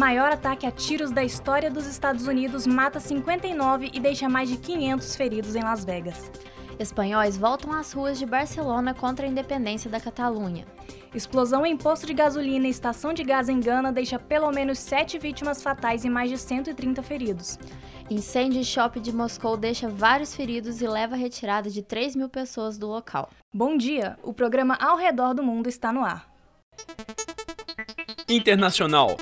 Maior ataque a tiros da história dos Estados Unidos mata 59 e deixa mais de 500 feridos em Las Vegas. Espanhóis voltam às ruas de Barcelona contra a independência da Catalunha. Explosão em posto de gasolina e estação de gás em Gana deixa pelo menos sete vítimas fatais e mais de 130 feridos. Incêndio em shopping de Moscou deixa vários feridos e leva a retirada de 3 mil pessoas do local. Bom dia! O programa Ao Redor do Mundo está no ar. Internacional.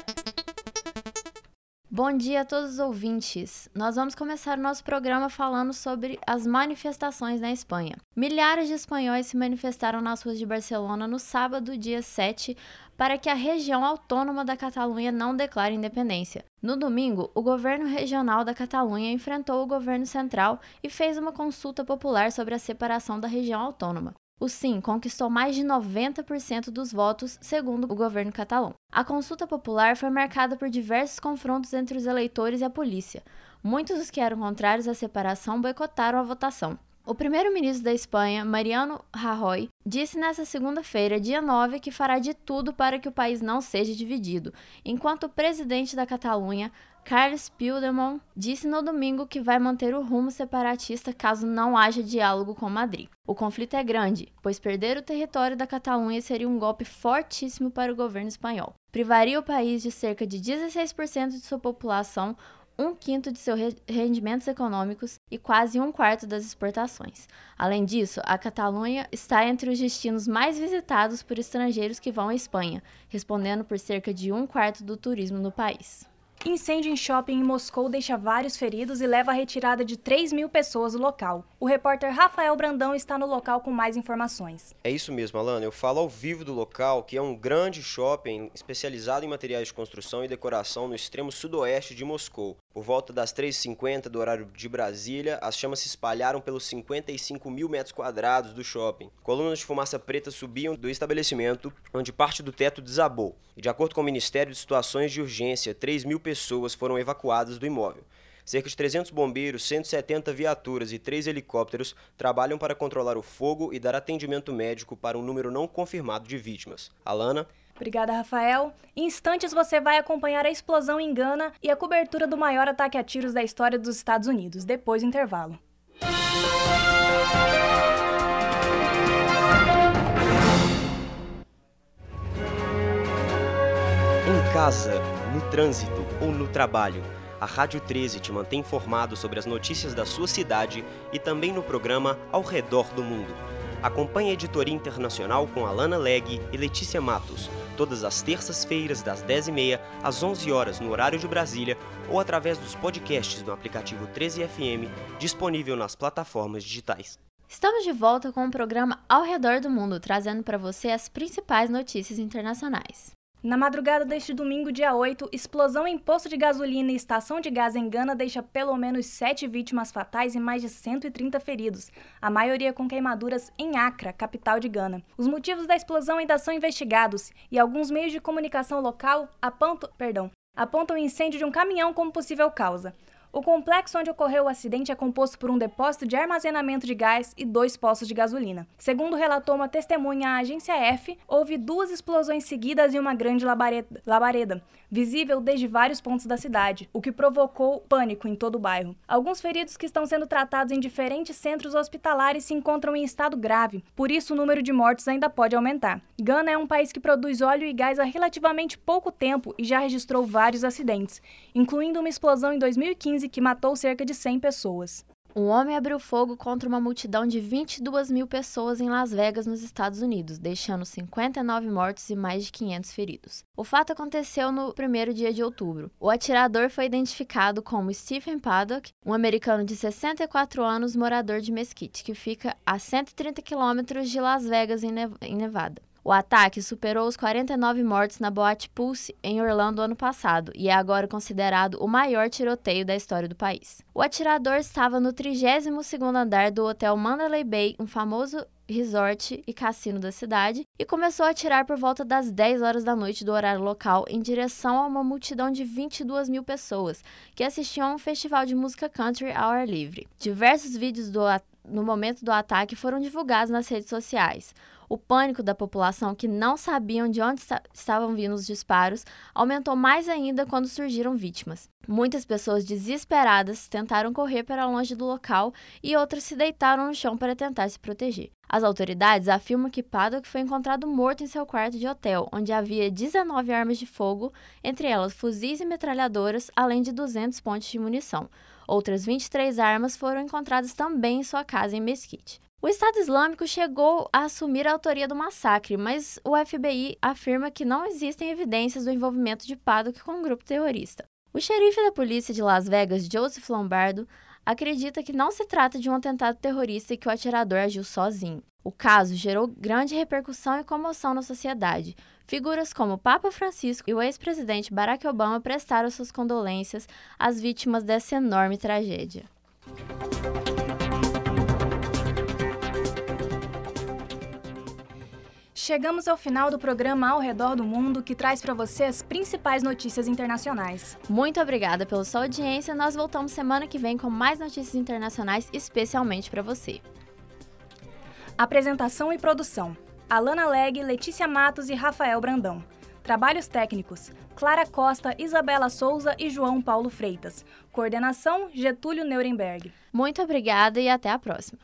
Bom dia a todos os ouvintes. Nós vamos começar o nosso programa falando sobre as manifestações na Espanha. Milhares de espanhóis se manifestaram nas ruas de Barcelona no sábado, dia 7, para que a região autônoma da Catalunha não declare independência. No domingo, o governo regional da Catalunha enfrentou o governo central e fez uma consulta popular sobre a separação da região autônoma. O sim conquistou mais de 90% dos votos, segundo o governo catalão. A consulta popular foi marcada por diversos confrontos entre os eleitores e a polícia. Muitos dos que eram contrários à separação boicotaram a votação. O primeiro-ministro da Espanha, Mariano Rajoy, disse nesta segunda-feira, dia 9, que fará de tudo para que o país não seja dividido, enquanto o presidente da Catalunha, Carles Puigdemont, disse no domingo que vai manter o rumo separatista caso não haja diálogo com Madrid. O conflito é grande, pois perder o território da Catalunha seria um golpe fortíssimo para o governo espanhol. Privaria o país de cerca de 16% de sua população, um quinto de seus rendimentos econômicos e quase um quarto das exportações. Além disso, a Catalunha está entre os destinos mais visitados por estrangeiros que vão à Espanha, respondendo por cerca de um quarto do turismo no país. Incêndio em shopping em Moscou deixa vários feridos e leva à retirada de 3 mil pessoas do local. O repórter Rafael Brandão está no local com mais informações. É isso mesmo, Alana. Eu falo ao vivo do local, que é um grande shopping especializado em materiais de construção e decoração no extremo sudoeste de Moscou. Por volta das 3h50 do horário de Brasília, as chamas se espalharam pelos 55 mil metros quadrados do shopping. Colunas de fumaça preta subiam do estabelecimento, onde parte do teto desabou. E de acordo com o Ministério de Situações de Urgência, 3 mil pessoas foram evacuadas do imóvel. Cerca de 300 bombeiros, 170 viaturas e 3 helicópteros trabalham para controlar o fogo e dar atendimento médico para um número não confirmado de vítimas. Alana, Obrigada, Rafael. Em instantes você vai acompanhar a explosão em Gana e a cobertura do maior ataque a tiros da história dos Estados Unidos, depois do intervalo. em casa, no trânsito ou no trabalho, a Rádio 13 te mantém informado sobre as notícias da sua cidade e também no programa Ao Redor do Mundo. Acompanhe a editoria internacional com Alana Leg e Letícia Matos, todas as terças-feiras, das 10h30 às 11 horas no horário de Brasília, ou através dos podcasts no aplicativo 13FM, disponível nas plataformas digitais. Estamos de volta com o programa Ao Redor do Mundo, trazendo para você as principais notícias internacionais. Na madrugada deste domingo, dia 8, explosão em posto de gasolina e estação de gás em Gana deixa pelo menos sete vítimas fatais e mais de 130 feridos, a maioria com queimaduras em Accra, capital de Gana. Os motivos da explosão ainda são investigados e alguns meios de comunicação local apontam, perdão, apontam o incêndio de um caminhão como possível causa. O complexo onde ocorreu o acidente é composto por um depósito de armazenamento de gás e dois postos de gasolina. Segundo relatou uma testemunha à agência F, houve duas explosões seguidas e uma grande labareda, labareda, visível desde vários pontos da cidade, o que provocou pânico em todo o bairro. Alguns feridos que estão sendo tratados em diferentes centros hospitalares se encontram em estado grave, por isso o número de mortos ainda pode aumentar. Gana é um país que produz óleo e gás há relativamente pouco tempo e já registrou vários acidentes, incluindo uma explosão em 2015 que matou cerca de 100 pessoas. Um homem abriu fogo contra uma multidão de 22 mil pessoas em Las Vegas, nos Estados Unidos, deixando 59 mortos e mais de 500 feridos. O fato aconteceu no primeiro dia de outubro. O atirador foi identificado como Stephen Paddock, um americano de 64 anos, morador de Mesquite, que fica a 130 quilômetros de Las Vegas, em Nevada. O ataque superou os 49 mortos na boate Pulse em Orlando ano passado e é agora considerado o maior tiroteio da história do país. O atirador estava no 32º andar do hotel Mandalay Bay, um famoso resort e cassino da cidade, e começou a atirar por volta das 10 horas da noite do horário local em direção a uma multidão de 22 mil pessoas que assistiam a um festival de música country ao ar livre. Diversos vídeos do no momento do ataque foram divulgados nas redes sociais. O pânico da população, que não sabiam de onde estavam vindo os disparos, aumentou mais ainda quando surgiram vítimas. Muitas pessoas desesperadas tentaram correr para longe do local e outras se deitaram no chão para tentar se proteger. As autoridades afirmam que Paddock foi encontrado morto em seu quarto de hotel, onde havia 19 armas de fogo, entre elas fuzis e metralhadoras, além de 200 pontos de munição. Outras 23 armas foram encontradas também em sua casa em Mesquite. O Estado Islâmico chegou a assumir a autoria do massacre, mas o FBI afirma que não existem evidências do envolvimento de Paddock com o grupo terrorista. O xerife da polícia de Las Vegas, Joseph Lombardo, acredita que não se trata de um atentado terrorista e que o atirador agiu sozinho. O caso gerou grande repercussão e comoção na sociedade. Figuras como o Papa Francisco e o ex-presidente Barack Obama prestaram suas condolências às vítimas dessa enorme tragédia. Chegamos ao final do programa Ao Redor do Mundo, que traz para você as principais notícias internacionais. Muito obrigada pela sua audiência. Nós voltamos semana que vem com mais notícias internacionais, especialmente para você. Apresentação e produção: Alana Leg, Letícia Matos e Rafael Brandão. Trabalhos técnicos: Clara Costa, Isabela Souza e João Paulo Freitas. Coordenação: Getúlio Nuremberg. Muito obrigada e até a próxima.